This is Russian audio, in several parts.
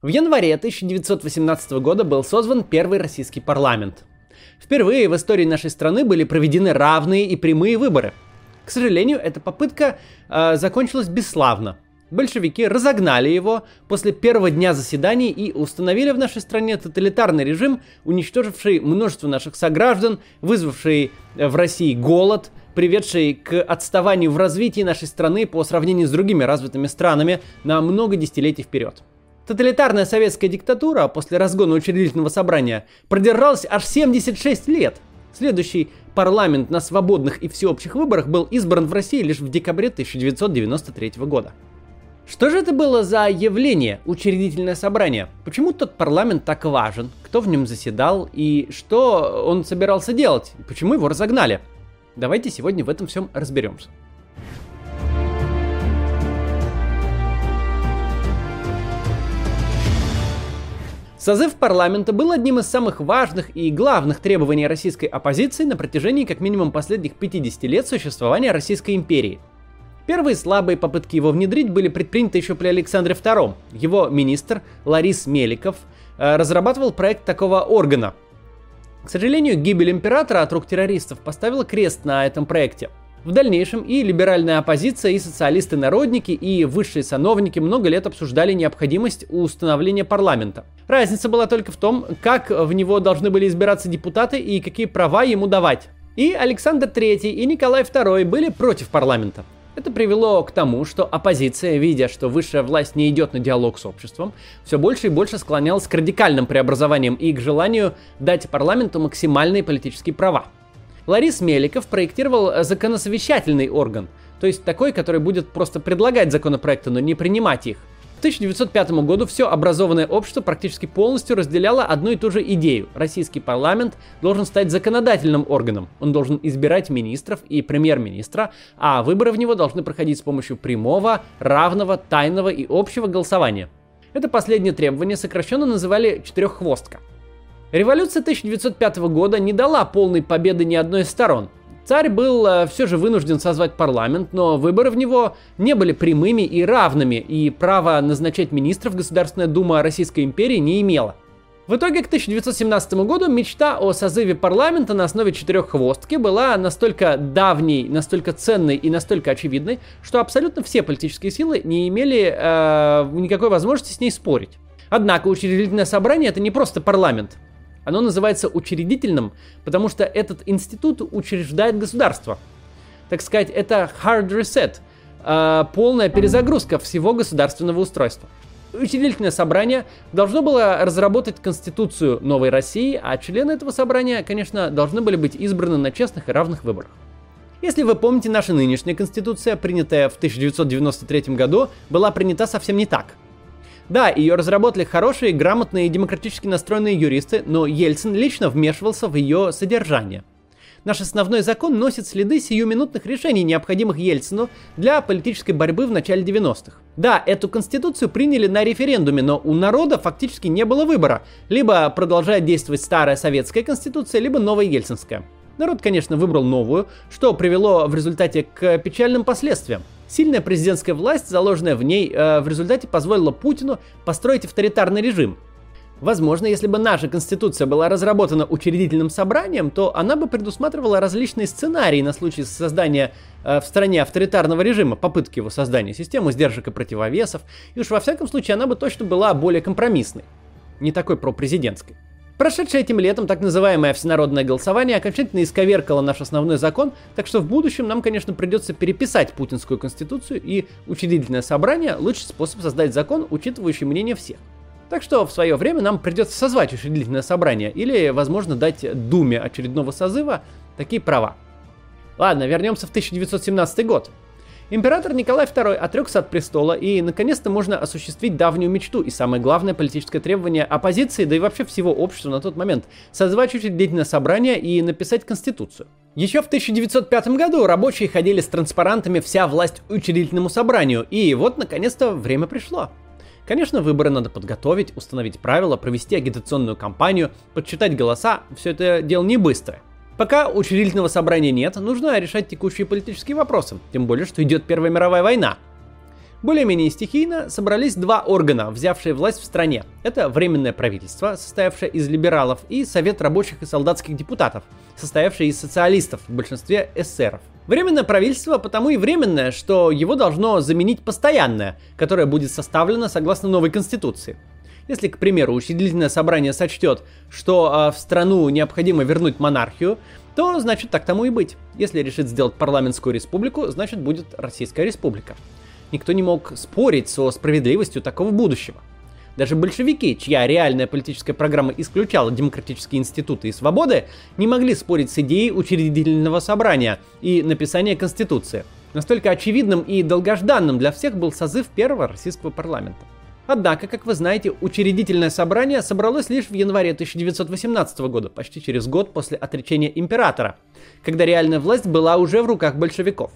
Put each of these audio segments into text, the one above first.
В январе 1918 года был создан первый российский парламент. Впервые в истории нашей страны были проведены равные и прямые выборы. К сожалению, эта попытка э, закончилась бесславно. Большевики разогнали его после первого дня заседаний и установили в нашей стране тоталитарный режим, уничтоживший множество наших сограждан, вызвавший в России голод, приведший к отставанию в развитии нашей страны по сравнению с другими развитыми странами на много десятилетий вперед. Тоталитарная советская диктатура после разгона учредительного собрания продержалась аж 76 лет. Следующий парламент на свободных и всеобщих выборах был избран в России лишь в декабре 1993 года. Что же это было за явление, учредительное собрание? Почему тот парламент так важен? Кто в нем заседал? И что он собирался делать? Почему его разогнали? Давайте сегодня в этом всем разберемся. Созыв парламента был одним из самых важных и главных требований российской оппозиции на протяжении как минимум последних 50 лет существования Российской империи. Первые слабые попытки его внедрить были предприняты еще при Александре II. Его министр Ларис Меликов э, разрабатывал проект такого органа, к сожалению, гибель императора от рук террористов поставила крест на этом проекте. В дальнейшем и либеральная оппозиция, и социалисты-народники, и высшие сановники много лет обсуждали необходимость установления парламента. Разница была только в том, как в него должны были избираться депутаты и какие права ему давать. И Александр III и Николай II были против парламента. Это привело к тому, что оппозиция, видя, что высшая власть не идет на диалог с обществом, все больше и больше склонялась к радикальным преобразованиям и к желанию дать парламенту максимальные политические права. Ларис Меликов проектировал законосовещательный орган, то есть такой, который будет просто предлагать законопроекты, но не принимать их – к 1905 году все образованное общество практически полностью разделяло одну и ту же идею. Российский парламент должен стать законодательным органом. Он должен избирать министров и премьер-министра, а выборы в него должны проходить с помощью прямого, равного, тайного и общего голосования. Это последнее требование сокращенно называли «четыреххвостка». Революция 1905 года не дала полной победы ни одной из сторон. Царь был э, все же вынужден созвать парламент, но выборы в него не были прямыми и равными, и право назначать министров Государственная Дума Российской империи не имела. В итоге к 1917 году мечта о созыве парламента на основе четыреххвостки была настолько давней, настолько ценной и настолько очевидной, что абсолютно все политические силы не имели э, никакой возможности с ней спорить. Однако учредительное собрание это не просто парламент. Оно называется учредительным, потому что этот институт учреждает государство. Так сказать, это hard reset, э, полная перезагрузка всего государственного устройства. Учредительное собрание должно было разработать Конституцию новой России, а члены этого собрания, конечно, должны были быть избраны на честных и равных выборах. Если вы помните, наша нынешняя Конституция, принятая в 1993 году, была принята совсем не так – да, ее разработали хорошие, грамотные и демократически настроенные юристы, но Ельцин лично вмешивался в ее содержание. Наш основной закон носит следы сиюминутных решений, необходимых Ельцину для политической борьбы в начале 90-х. Да, эту конституцию приняли на референдуме, но у народа фактически не было выбора. Либо продолжает действовать старая советская конституция, либо новая ельцинская. Народ, конечно, выбрал новую, что привело в результате к печальным последствиям. Сильная президентская власть, заложенная в ней, э, в результате позволила Путину построить авторитарный режим. Возможно, если бы наша конституция была разработана учредительным собранием, то она бы предусматривала различные сценарии на случай создания э, в стране авторитарного режима, попытки его создания, систему сдержек и противовесов, и уж во всяком случае она бы точно была более компромиссной, не такой пропрезидентской. Прошедшее этим летом так называемое всенародное голосование окончательно исковеркало наш основной закон, так что в будущем нам, конечно, придется переписать путинскую конституцию, и учредительное собрание – лучший способ создать закон, учитывающий мнение всех. Так что в свое время нам придется созвать учредительное собрание или, возможно, дать Думе очередного созыва такие права. Ладно, вернемся в 1917 год. Император Николай II отрекся от престола, и наконец-то можно осуществить давнюю мечту и самое главное политическое требование оппозиции, да и вообще всего общества на тот момент – созвать учредительное собрание и написать конституцию. Еще в 1905 году рабочие ходили с транспарантами «Вся власть учредительному собранию», и вот наконец-то время пришло. Конечно, выборы надо подготовить, установить правила, провести агитационную кампанию, подсчитать голоса, все это дело не быстрое. Пока учредительного собрания нет, нужно решать текущие политические вопросы, тем более, что идет Первая мировая война. Более-менее стихийно собрались два органа, взявшие власть в стране. Это Временное правительство, состоявшее из либералов, и Совет рабочих и солдатских депутатов, состоявший из социалистов, в большинстве эсеров. Временное правительство потому и временное, что его должно заменить постоянное, которое будет составлено согласно новой конституции. Если, к примеру, учредительное собрание сочтет, что э, в страну необходимо вернуть монархию, то значит так тому и быть. Если решит сделать парламентскую республику, значит будет Российская республика никто не мог спорить со справедливостью такого будущего. Даже большевики, чья реальная политическая программа исключала демократические институты и свободы, не могли спорить с идеей учредительного собрания и написания Конституции. Настолько очевидным и долгожданным для всех был созыв первого российского парламента. Однако, как вы знаете, учредительное собрание собралось лишь в январе 1918 года, почти через год после отречения императора, когда реальная власть была уже в руках большевиков.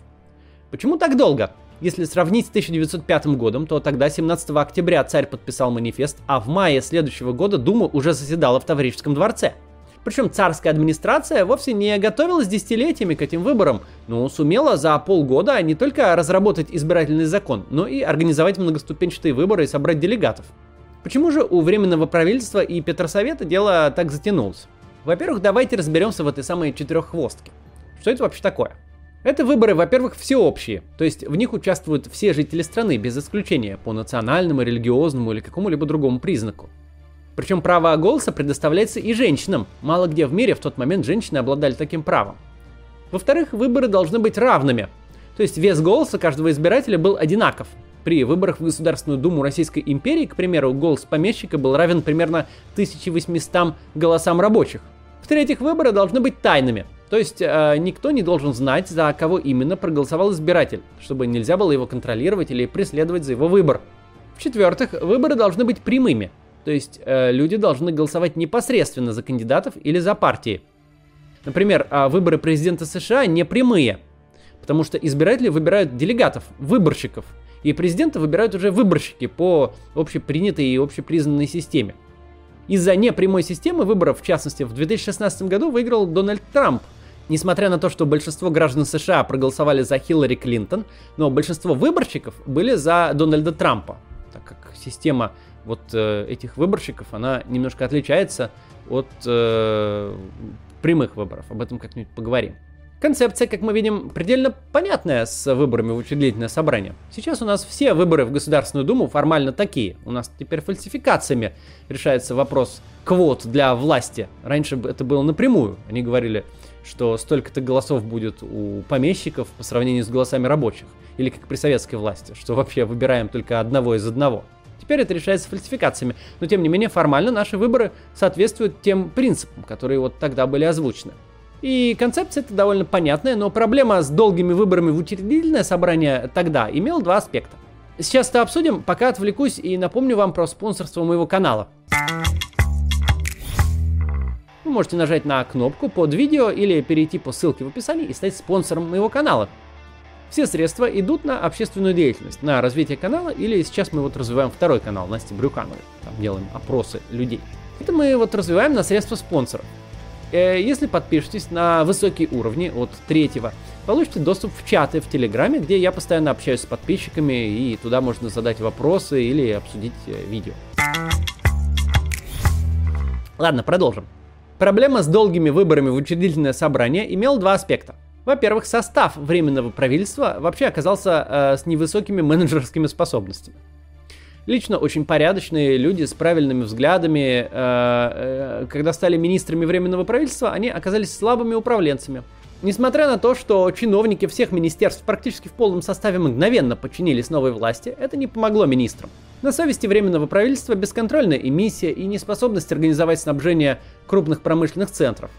Почему так долго? Если сравнить с 1905 годом, то тогда 17 октября царь подписал манифест, а в мае следующего года Дума уже заседала в Таврическом дворце. Причем царская администрация вовсе не готовилась десятилетиями к этим выборам, но сумела за полгода не только разработать избирательный закон, но и организовать многоступенчатые выборы и собрать делегатов. Почему же у Временного правительства и Петросовета дело так затянулось? Во-первых, давайте разберемся в этой самой четыреххвостке. Что это вообще такое? Это выборы, во-первых, всеобщие, то есть в них участвуют все жители страны, без исключения, по национальному, религиозному или какому-либо другому признаку. Причем право голоса предоставляется и женщинам, мало где в мире в тот момент женщины обладали таким правом. Во-вторых, выборы должны быть равными, то есть вес голоса каждого избирателя был одинаков. При выборах в Государственную Думу Российской империи, к примеру, голос помещика был равен примерно 1800 голосам рабочих. В-третьих, выборы должны быть тайными, то есть э, никто не должен знать, за кого именно проголосовал избиратель, чтобы нельзя было его контролировать или преследовать за его выбор. В-четвертых, выборы должны быть прямыми, то есть э, люди должны голосовать непосредственно за кандидатов или за партии. Например, э, выборы президента США не прямые, потому что избиратели выбирают делегатов, выборщиков, и президента выбирают уже выборщики по общепринятой и общепризнанной системе. Из-за непрямой системы выборов, в частности, в 2016 году выиграл Дональд Трамп, Несмотря на то, что большинство граждан США проголосовали за Хиллари Клинтон, но большинство выборщиков были за Дональда Трампа, так как система вот э, этих выборщиков, она немножко отличается от э, прямых выборов. Об этом как-нибудь поговорим. Концепция, как мы видим, предельно понятная с выборами в учредительное собрание. Сейчас у нас все выборы в Государственную Думу формально такие. У нас теперь фальсификациями решается вопрос квот для власти. Раньше это было напрямую. Они говорили, что столько-то голосов будет у помещиков по сравнению с голосами рабочих. Или как при советской власти, что вообще выбираем только одного из одного. Теперь это решается фальсификациями, но тем не менее формально наши выборы соответствуют тем принципам, которые вот тогда были озвучены. И концепция это довольно понятная, но проблема с долгими выборами в учредительное собрание тогда имела два аспекта. Сейчас это обсудим, пока отвлекусь и напомню вам про спонсорство моего канала. Вы можете нажать на кнопку под видео или перейти по ссылке в описании и стать спонсором моего канала. Все средства идут на общественную деятельность, на развитие канала, или сейчас мы вот развиваем второй канал Насти Брюкановой, там делаем опросы людей. Это мы вот развиваем на средства спонсоров. Э, если подпишетесь на высокие уровни от третьего, получите доступ в чаты в Телеграме, где я постоянно общаюсь с подписчиками, и туда можно задать вопросы или обсудить э, видео. Ладно, продолжим. Проблема с долгими выборами в учредительное собрание имела два аспекта. Во-первых, состав Временного правительства вообще оказался э, с невысокими менеджерскими способностями. Лично очень порядочные люди с правильными взглядами, э, э, когда стали министрами Временного правительства, они оказались слабыми управленцами. Несмотря на то, что чиновники всех министерств практически в полном составе мгновенно подчинились новой власти, это не помогло министрам. На совести Временного правительства бесконтрольная эмиссия и неспособность организовать снабжение крупных промышленных центров.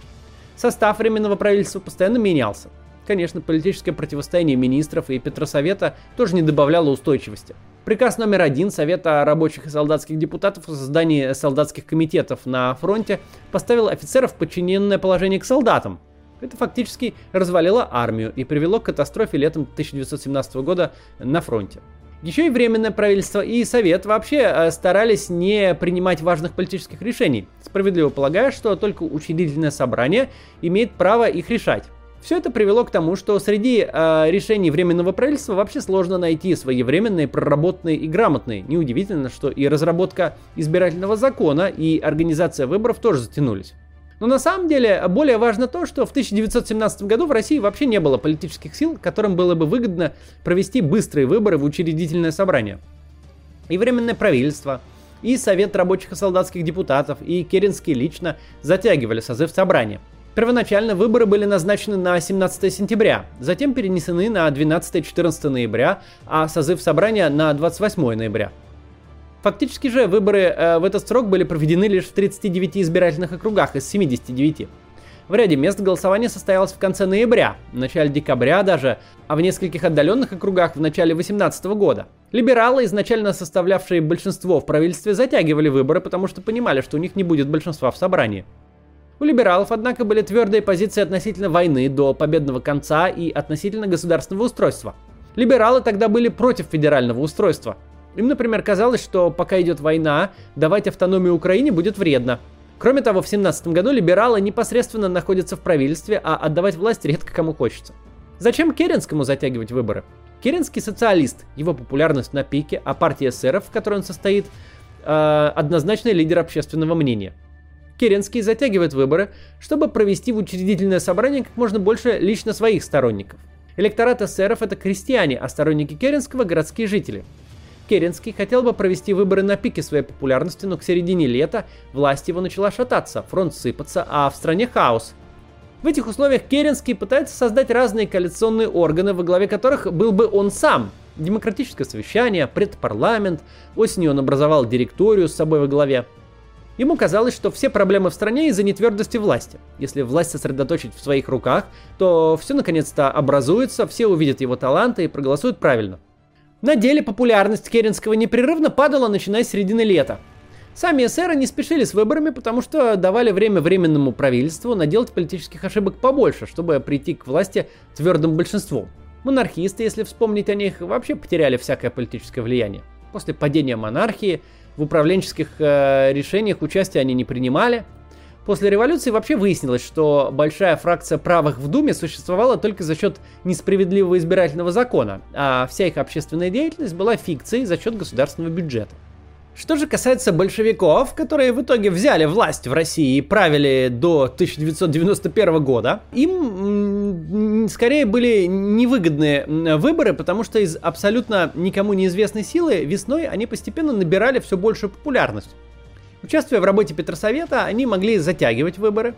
Состав Временного правительства постоянно менялся. Конечно, политическое противостояние министров и Петросовета тоже не добавляло устойчивости. Приказ номер один Совета рабочих и солдатских депутатов о создании солдатских комитетов на фронте поставил офицеров в подчиненное положение к солдатам. Это фактически развалило армию и привело к катастрофе летом 1917 года на фронте. Еще и Временное правительство и Совет вообще э, старались не принимать важных политических решений, справедливо полагая, что только учредительное собрание имеет право их решать. Все это привело к тому, что среди э, решений Временного правительства вообще сложно найти своевременные, проработанные и грамотные. Неудивительно, что и разработка избирательного закона, и организация выборов тоже затянулись. Но на самом деле более важно то, что в 1917 году в России вообще не было политических сил, которым было бы выгодно провести быстрые выборы в учредительное собрание. И Временное правительство, и Совет рабочих и солдатских депутатов, и Керенский лично затягивали созыв собрания – Первоначально выборы были назначены на 17 сентября, затем перенесены на 12-14 ноября, а созыв собрания на 28 ноября. Фактически же выборы э, в этот срок были проведены лишь в 39 избирательных округах из 79. В ряде мест голосование состоялось в конце ноября, в начале декабря даже, а в нескольких отдаленных округах в начале 2018 года. Либералы, изначально составлявшие большинство в правительстве, затягивали выборы, потому что понимали, что у них не будет большинства в собрании. У либералов, однако, были твердые позиции относительно войны до победного конца и относительно государственного устройства. Либералы тогда были против федерального устройства. Им, например, казалось, что пока идет война, давать автономию Украине будет вредно. Кроме того, в 17 году либералы непосредственно находятся в правительстве, а отдавать власть редко кому хочется. Зачем Керенскому затягивать выборы? Керенский социалист, его популярность на пике, а партия эсеров, в которой он состоит, э, однозначный лидер общественного мнения. Керенский затягивает выборы, чтобы провести в учредительное собрание как можно больше лично своих сторонников. Электорат эсеров – это крестьяне, а сторонники Керенского – городские жители. Керенский хотел бы провести выборы на пике своей популярности, но к середине лета власть его начала шататься, фронт сыпаться, а в стране хаос. В этих условиях Керенский пытается создать разные коалиционные органы, во главе которых был бы он сам. Демократическое совещание, предпарламент, осенью он образовал директорию с собой во главе. Ему казалось, что все проблемы в стране из-за нетвердости власти. Если власть сосредоточить в своих руках, то все наконец-то образуется, все увидят его таланты и проголосуют правильно. На деле популярность Керенского непрерывно падала, начиная с середины лета. Сами эсеры не спешили с выборами, потому что давали время временному правительству наделать политических ошибок побольше, чтобы прийти к власти твердым большинством. Монархисты, если вспомнить о них, вообще потеряли всякое политическое влияние. После падения монархии в управленческих э, решениях участия они не принимали. После революции вообще выяснилось, что большая фракция правых в Думе существовала только за счет несправедливого избирательного закона, а вся их общественная деятельность была фикцией за счет государственного бюджета. Что же касается большевиков, которые в итоге взяли власть в России и правили до 1991 года, им скорее были невыгодные выборы, потому что из абсолютно никому неизвестной силы весной они постепенно набирали все большую популярность. Участвуя в работе Петросовета, они могли затягивать выборы.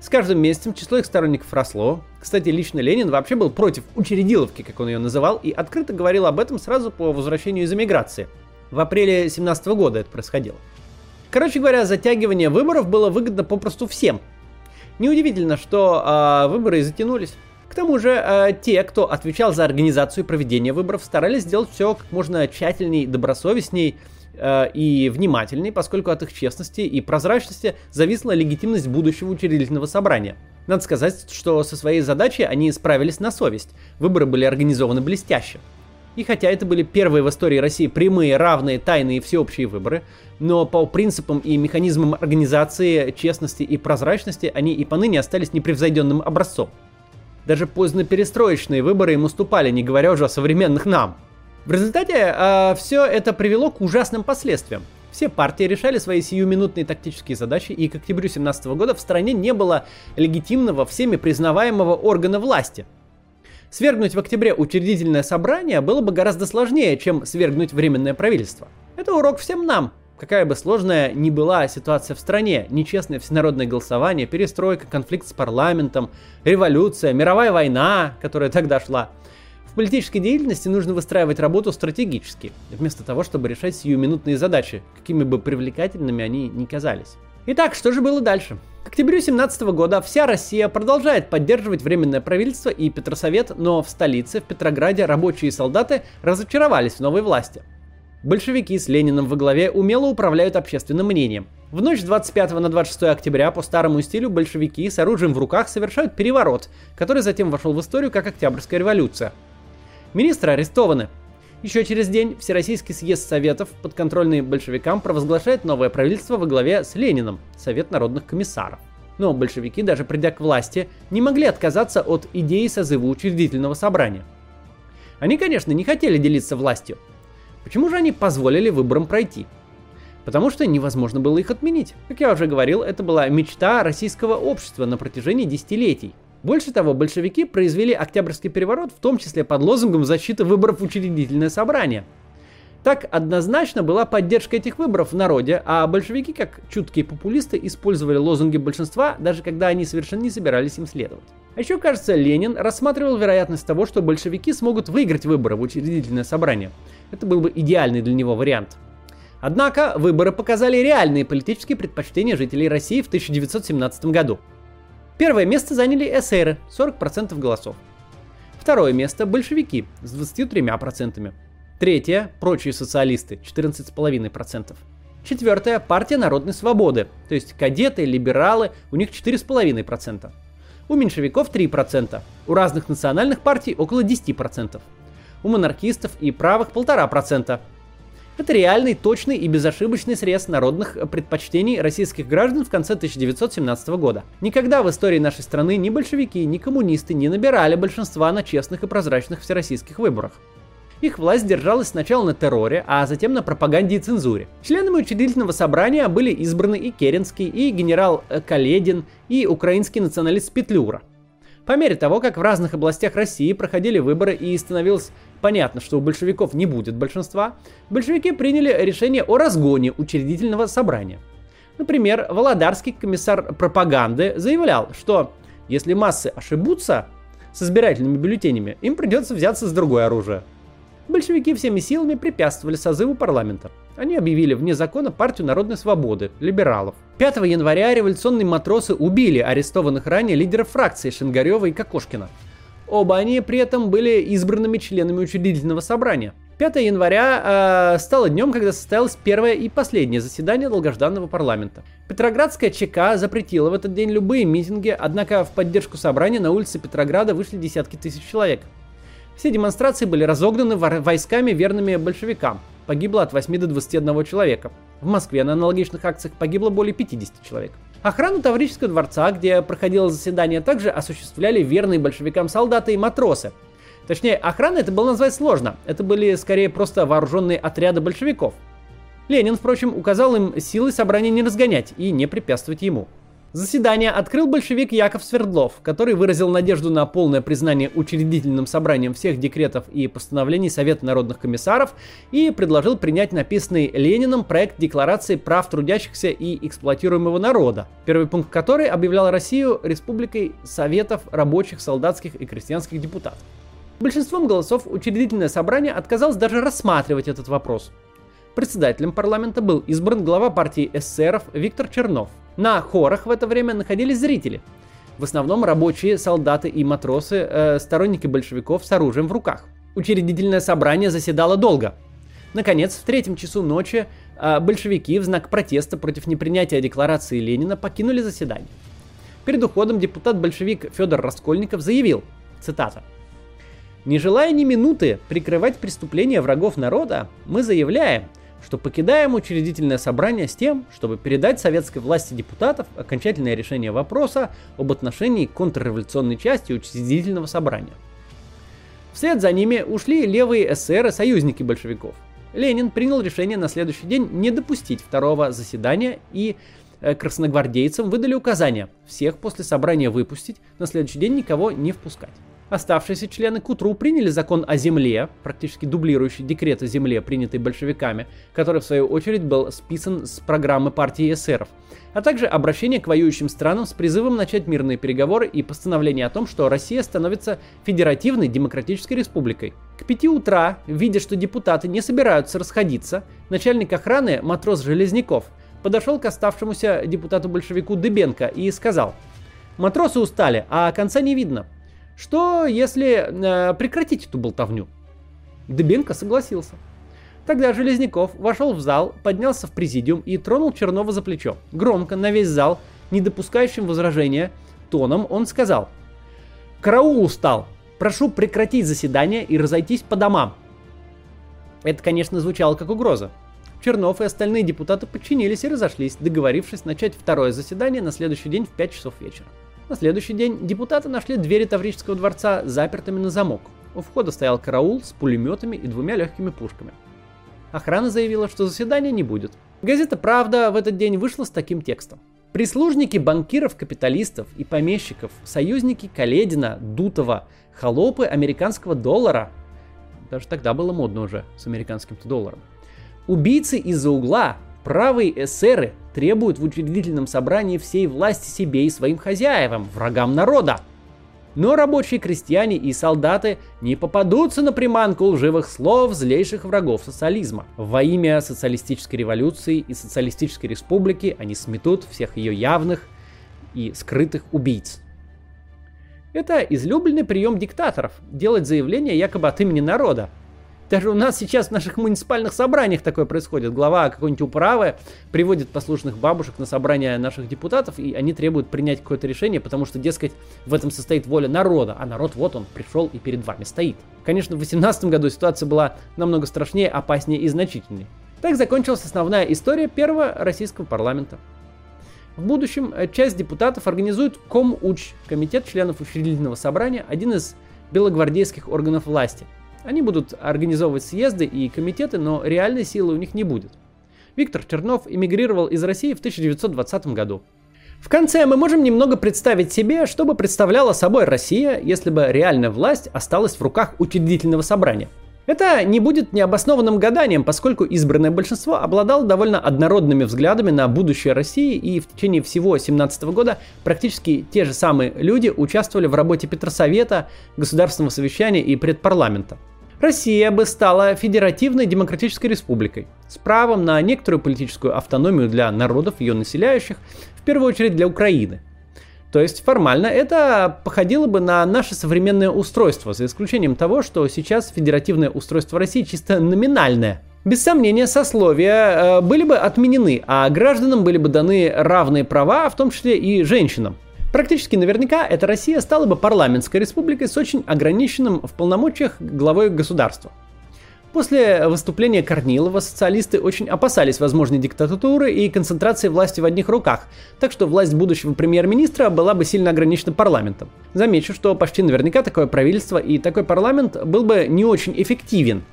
С каждым месяцем число их сторонников росло. Кстати, лично Ленин вообще был против учредиловки, как он ее называл, и открыто говорил об этом сразу по возвращению из эмиграции – в апреле 17 года это происходило. Короче говоря, затягивание выборов было выгодно попросту всем. Неудивительно, что э, выборы затянулись. К тому же, э, те, кто отвечал за организацию и проведение выборов, старались сделать все как можно тщательней, добросовестней э, и внимательней, поскольку от их честности и прозрачности зависела легитимность будущего учредительного собрания. Надо сказать, что со своей задачей они справились на совесть. Выборы были организованы блестяще. И хотя это были первые в истории России прямые, равные, тайные и всеобщие выборы, но по принципам и механизмам организации, честности и прозрачности они и поныне остались непревзойденным образцом. Даже поздно-перестроечные выборы им уступали, не говоря уже о современных нам. В результате э, все это привело к ужасным последствиям. Все партии решали свои сиюминутные тактические задачи, и к октябрю 2017 года в стране не было легитимного, всеми признаваемого органа власти – Свергнуть в октябре учредительное собрание было бы гораздо сложнее, чем свергнуть временное правительство. Это урок всем нам. Какая бы сложная ни была ситуация в стране, нечестное всенародное голосование, перестройка, конфликт с парламентом, революция, мировая война, которая тогда шла. Политической деятельности нужно выстраивать работу стратегически, вместо того, чтобы решать сиюминутные задачи, какими бы привлекательными они ни казались. Итак, что же было дальше? К октябрю 2017 года вся Россия продолжает поддерживать Временное правительство и Петросовет, но в столице, в Петрограде, рабочие и солдаты разочаровались в новой власти. Большевики с Лениным во главе умело управляют общественным мнением. В ночь с 25 на 26 октября по старому стилю большевики с оружием в руках совершают переворот, который затем вошел в историю как Октябрьская революция. Министры арестованы, еще через день Всероссийский съезд Советов, подконтрольный большевикам, провозглашает новое правительство во главе с Лениным, Совет народных комиссаров. Но большевики, даже придя к власти, не могли отказаться от идеи созыва учредительного собрания. Они, конечно, не хотели делиться властью. Почему же они позволили выборам пройти? Потому что невозможно было их отменить. Как я уже говорил, это была мечта российского общества на протяжении десятилетий. Больше того, большевики произвели Октябрьский переворот, в том числе под лозунгом защиты выборов в учредительное собрание. Так однозначно была поддержка этих выборов в народе, а большевики, как чуткие популисты, использовали лозунги большинства, даже когда они совершенно не собирались им следовать. А еще, кажется, Ленин рассматривал вероятность того, что большевики смогут выиграть выборы в учредительное собрание. Это был бы идеальный для него вариант. Однако выборы показали реальные политические предпочтения жителей России в 1917 году. Первое место заняли эсеры, 40% голосов. Второе место – большевики с 23%. Третье – прочие социалисты, 14,5%. Четвертое – партия народной свободы, то есть кадеты, либералы, у них 4,5%. У меньшевиков 3%, у разных национальных партий около 10%. У монархистов и правых 1,5%. Это реальный, точный и безошибочный срез народных предпочтений российских граждан в конце 1917 года. Никогда в истории нашей страны ни большевики, ни коммунисты не набирали большинства на честных и прозрачных всероссийских выборах. Их власть держалась сначала на терроре, а затем на пропаганде и цензуре. Членами учредительного собрания были избраны и Керенский, и генерал Каледин, и украинский националист Петлюра. По мере того, как в разных областях России проходили выборы и становилось понятно, что у большевиков не будет большинства, большевики приняли решение о разгоне учредительного собрания. Например, Володарский комиссар пропаганды заявлял, что если массы ошибутся с избирательными бюллетенями, им придется взяться с другое оружие – большевики всеми силами препятствовали созыву парламента. Они объявили вне закона партию народной свободы, либералов. 5 января революционные матросы убили арестованных ранее лидеров фракции Шенгарева и Кокошкина. Оба они при этом были избранными членами учредительного собрания. 5 января э, стало днем, когда состоялось первое и последнее заседание долгожданного парламента. Петроградская ЧК запретила в этот день любые митинги, однако в поддержку собрания на улице Петрограда вышли десятки тысяч человек. Все демонстрации были разогнаны войсками, верными большевикам. Погибло от 8 до 21 человека. В Москве на аналогичных акциях погибло более 50 человек. Охрану Таврического дворца, где проходило заседание, также осуществляли верные большевикам солдаты и матросы. Точнее, охрана это было назвать сложно. Это были скорее просто вооруженные отряды большевиков. Ленин, впрочем, указал им силы собрания не разгонять и не препятствовать ему. Заседание открыл большевик Яков Свердлов, который выразил надежду на полное признание учредительным собранием всех декретов и постановлений Совета народных комиссаров и предложил принять написанный Лениным проект Декларации прав трудящихся и эксплуатируемого народа, первый пункт которой объявлял Россию республикой Советов рабочих, солдатских и крестьянских депутатов. Большинством голосов учредительное собрание отказалось даже рассматривать этот вопрос. Председателем парламента был избран глава партии эсеров Виктор Чернов – на хорах в это время находились зрители. В основном рабочие, солдаты и матросы, э, сторонники большевиков с оружием в руках. Учредительное собрание заседало долго. Наконец, в третьем часу ночи э, большевики в знак протеста против непринятия декларации Ленина покинули заседание. Перед уходом депутат-большевик Федор Раскольников заявил, цитата, «Не желая ни минуты прикрывать преступления врагов народа, мы заявляем, что покидаем учредительное собрание с тем, чтобы передать советской власти депутатов окончательное решение вопроса об отношении к контрреволюционной части учредительного собрания. Вслед за ними ушли левые эсеры, союзники большевиков. Ленин принял решение на следующий день не допустить второго заседания и э, красногвардейцам выдали указание всех после собрания выпустить, на следующий день никого не впускать. Оставшиеся члены к утру приняли закон о земле, практически дублирующий декрет о земле, принятый большевиками, который в свою очередь был списан с программы партии эсеров, а также обращение к воюющим странам с призывом начать мирные переговоры и постановление о том, что Россия становится федеративной демократической республикой. К пяти утра, видя, что депутаты не собираются расходиться, начальник охраны, матрос Железняков, подошел к оставшемуся депутату-большевику Дыбенко и сказал, «Матросы устали, а конца не видно. Что, если э, прекратить эту болтовню? Дыбенко согласился. Тогда Железняков вошел в зал, поднялся в президиум и тронул Чернова за плечо. Громко, на весь зал, не допускающим возражения, тоном он сказал. «Караул устал! Прошу прекратить заседание и разойтись по домам!» Это, конечно, звучало как угроза. Чернов и остальные депутаты подчинились и разошлись, договорившись начать второе заседание на следующий день в 5 часов вечера. На следующий день депутаты нашли двери Таврического дворца запертыми на замок. У входа стоял караул с пулеметами и двумя легкими пушками. Охрана заявила, что заседания не будет. Газета «Правда» в этот день вышла с таким текстом. Прислужники банкиров, капиталистов и помещиков, союзники Каледина, Дутова, холопы американского доллара. Даже тогда было модно уже с американским долларом. Убийцы из-за угла, правые эсеры требуют в учредительном собрании всей власти себе и своим хозяевам, врагам народа. Но рабочие крестьяне и солдаты не попадутся на приманку лживых слов злейших врагов социализма. Во имя социалистической революции и социалистической республики они сметут всех ее явных и скрытых убийц. Это излюбленный прием диктаторов – делать заявление якобы от имени народа, даже у нас сейчас в наших муниципальных собраниях такое происходит. Глава какой-нибудь управы приводит послушных бабушек на собрание наших депутатов, и они требуют принять какое-то решение, потому что, дескать, в этом состоит воля народа, а народ вот он пришел и перед вами стоит. Конечно, в 2018 году ситуация была намного страшнее, опаснее и значительнее. Так закончилась основная история первого российского парламента. В будущем часть депутатов организует КомУЧ, комитет членов учредительного собрания, один из белогвардейских органов власти – они будут организовывать съезды и комитеты, но реальной силы у них не будет. Виктор Чернов эмигрировал из России в 1920 году. В конце мы можем немного представить себе, что бы представляла собой Россия, если бы реальная власть осталась в руках учредительного собрания. Это не будет необоснованным гаданием, поскольку избранное большинство обладало довольно однородными взглядами на будущее России, и в течение всего 17 года практически те же самые люди участвовали в работе Петросовета, Государственного совещания и предпарламента. Россия бы стала федеративной демократической республикой с правом на некоторую политическую автономию для народов, ее населяющих, в первую очередь для Украины. То есть формально это походило бы на наше современное устройство, за исключением того, что сейчас федеративное устройство России чисто номинальное. Без сомнения, сословия э, были бы отменены, а гражданам были бы даны равные права, в том числе и женщинам. Практически наверняка эта Россия стала бы парламентской республикой с очень ограниченным в полномочиях главой государства. После выступления Корнилова социалисты очень опасались возможной диктатуры и концентрации власти в одних руках, так что власть будущего премьер-министра была бы сильно ограничена парламентом. Замечу, что почти наверняка такое правительство и такой парламент был бы не очень эффективен,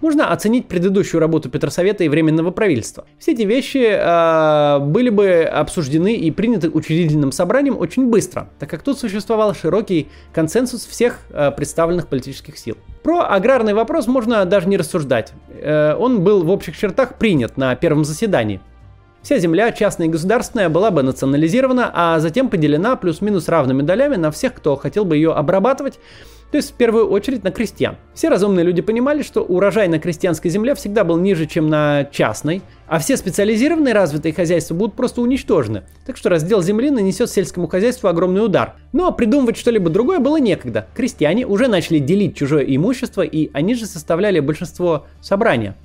можно оценить предыдущую работу Петросовета и Временного правительства. Все эти вещи э, были бы обсуждены и приняты учредительным собранием очень быстро, так как тут существовал широкий консенсус всех э, представленных политических сил. Про аграрный вопрос можно даже не рассуждать. Э, он был в общих чертах принят на первом заседании. Вся земля, частная и государственная, была бы национализирована, а затем поделена плюс-минус равными долями на всех, кто хотел бы ее обрабатывать, то есть в первую очередь на крестьян. Все разумные люди понимали, что урожай на крестьянской земле всегда был ниже, чем на частной, а все специализированные развитые хозяйства будут просто уничтожены. Так что раздел земли нанесет сельскому хозяйству огромный удар. Но придумывать что-либо другое было некогда. Крестьяне уже начали делить чужое имущество, и они же составляли большинство собрания.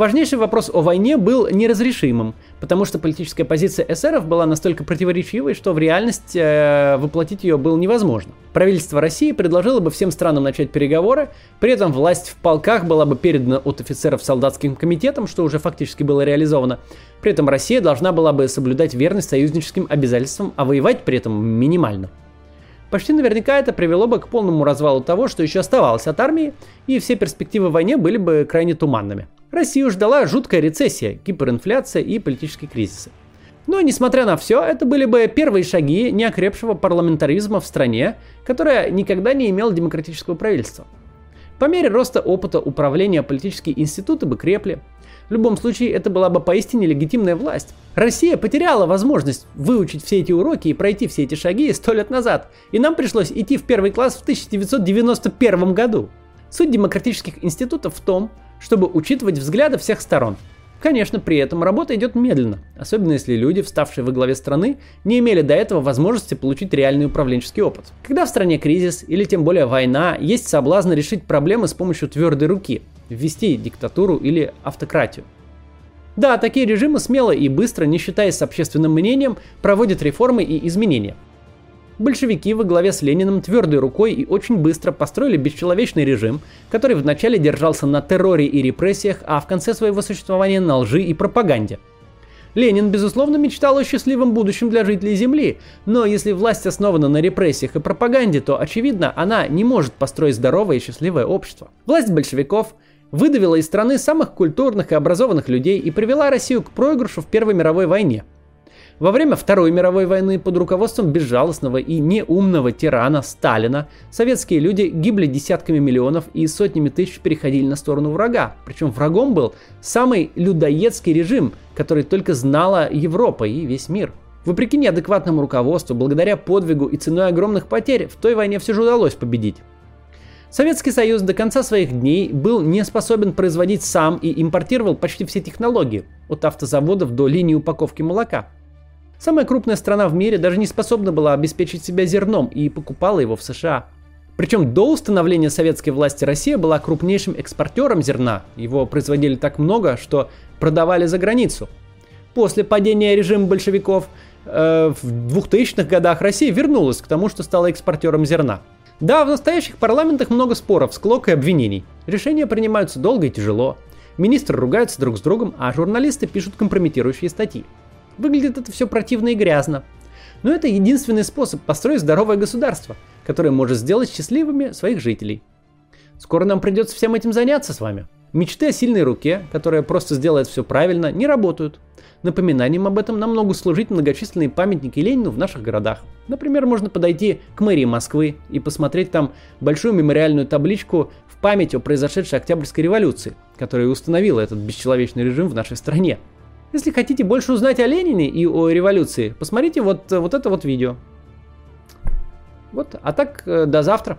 Важнейший вопрос о войне был неразрешимым, потому что политическая позиция эсеров была настолько противоречивой, что в реальности э, воплотить ее было невозможно. Правительство России предложило бы всем странам начать переговоры, при этом власть в полках была бы передана от офицеров солдатским комитетам, что уже фактически было реализовано. При этом Россия должна была бы соблюдать верность союзническим обязательствам, а воевать при этом минимально. Почти наверняка это привело бы к полному развалу того, что еще оставалось от армии, и все перспективы в войне были бы крайне туманными. Россию ждала жуткая рецессия, гиперинфляция и политические кризисы. Но, несмотря на все, это были бы первые шаги неокрепшего парламентаризма в стране, которая никогда не имела демократического правительства. По мере роста опыта управления политические институты бы крепли. В любом случае, это была бы поистине легитимная власть. Россия потеряла возможность выучить все эти уроки и пройти все эти шаги сто лет назад, и нам пришлось идти в первый класс в 1991 году. Суть демократических институтов в том, чтобы учитывать взгляды всех сторон. Конечно, при этом работа идет медленно, особенно если люди, вставшие во главе страны, не имели до этого возможности получить реальный управленческий опыт. Когда в стране кризис или тем более война, есть соблазн решить проблемы с помощью твердой руки, ввести диктатуру или автократию. Да, такие режимы смело и быстро, не считаясь с общественным мнением, проводят реформы и изменения. Большевики во главе с Лениным твердой рукой и очень быстро построили бесчеловечный режим, который вначале держался на терроре и репрессиях, а в конце своего существования на лжи и пропаганде. Ленин, безусловно, мечтал о счастливом будущем для жителей Земли, но если власть основана на репрессиях и пропаганде, то, очевидно, она не может построить здоровое и счастливое общество. Власть большевиков выдавила из страны самых культурных и образованных людей и привела Россию к проигрышу в Первой мировой войне – во время Второй мировой войны под руководством безжалостного и неумного тирана Сталина советские люди гибли десятками миллионов и сотнями тысяч переходили на сторону врага. Причем врагом был самый людоедский режим, который только знала Европа и весь мир. Вопреки неадекватному руководству, благодаря подвигу и ценой огромных потерь, в той войне все же удалось победить. Советский Союз до конца своих дней был не способен производить сам и импортировал почти все технологии, от автозаводов до линии упаковки молока – Самая крупная страна в мире даже не способна была обеспечить себя зерном и покупала его в США. Причем до установления советской власти Россия была крупнейшим экспортером зерна. Его производили так много, что продавали за границу. После падения режима большевиков э, в 2000-х годах Россия вернулась к тому, что стала экспортером зерна. Да, в настоящих парламентах много споров, склок и обвинений. Решения принимаются долго и тяжело. Министры ругаются друг с другом, а журналисты пишут компрометирующие статьи. Выглядит это все противно и грязно. Но это единственный способ построить здоровое государство, которое может сделать счастливыми своих жителей. Скоро нам придется всем этим заняться с вами. Мечты о сильной руке, которая просто сделает все правильно, не работают. Напоминанием об этом нам могут служить многочисленные памятники Ленину в наших городах. Например, можно подойти к мэрии Москвы и посмотреть там большую мемориальную табличку в память о произошедшей Октябрьской революции, которая установила этот бесчеловечный режим в нашей стране. Если хотите больше узнать о Ленине и о революции, посмотрите вот, вот это вот видео. Вот, а так, э, до завтра.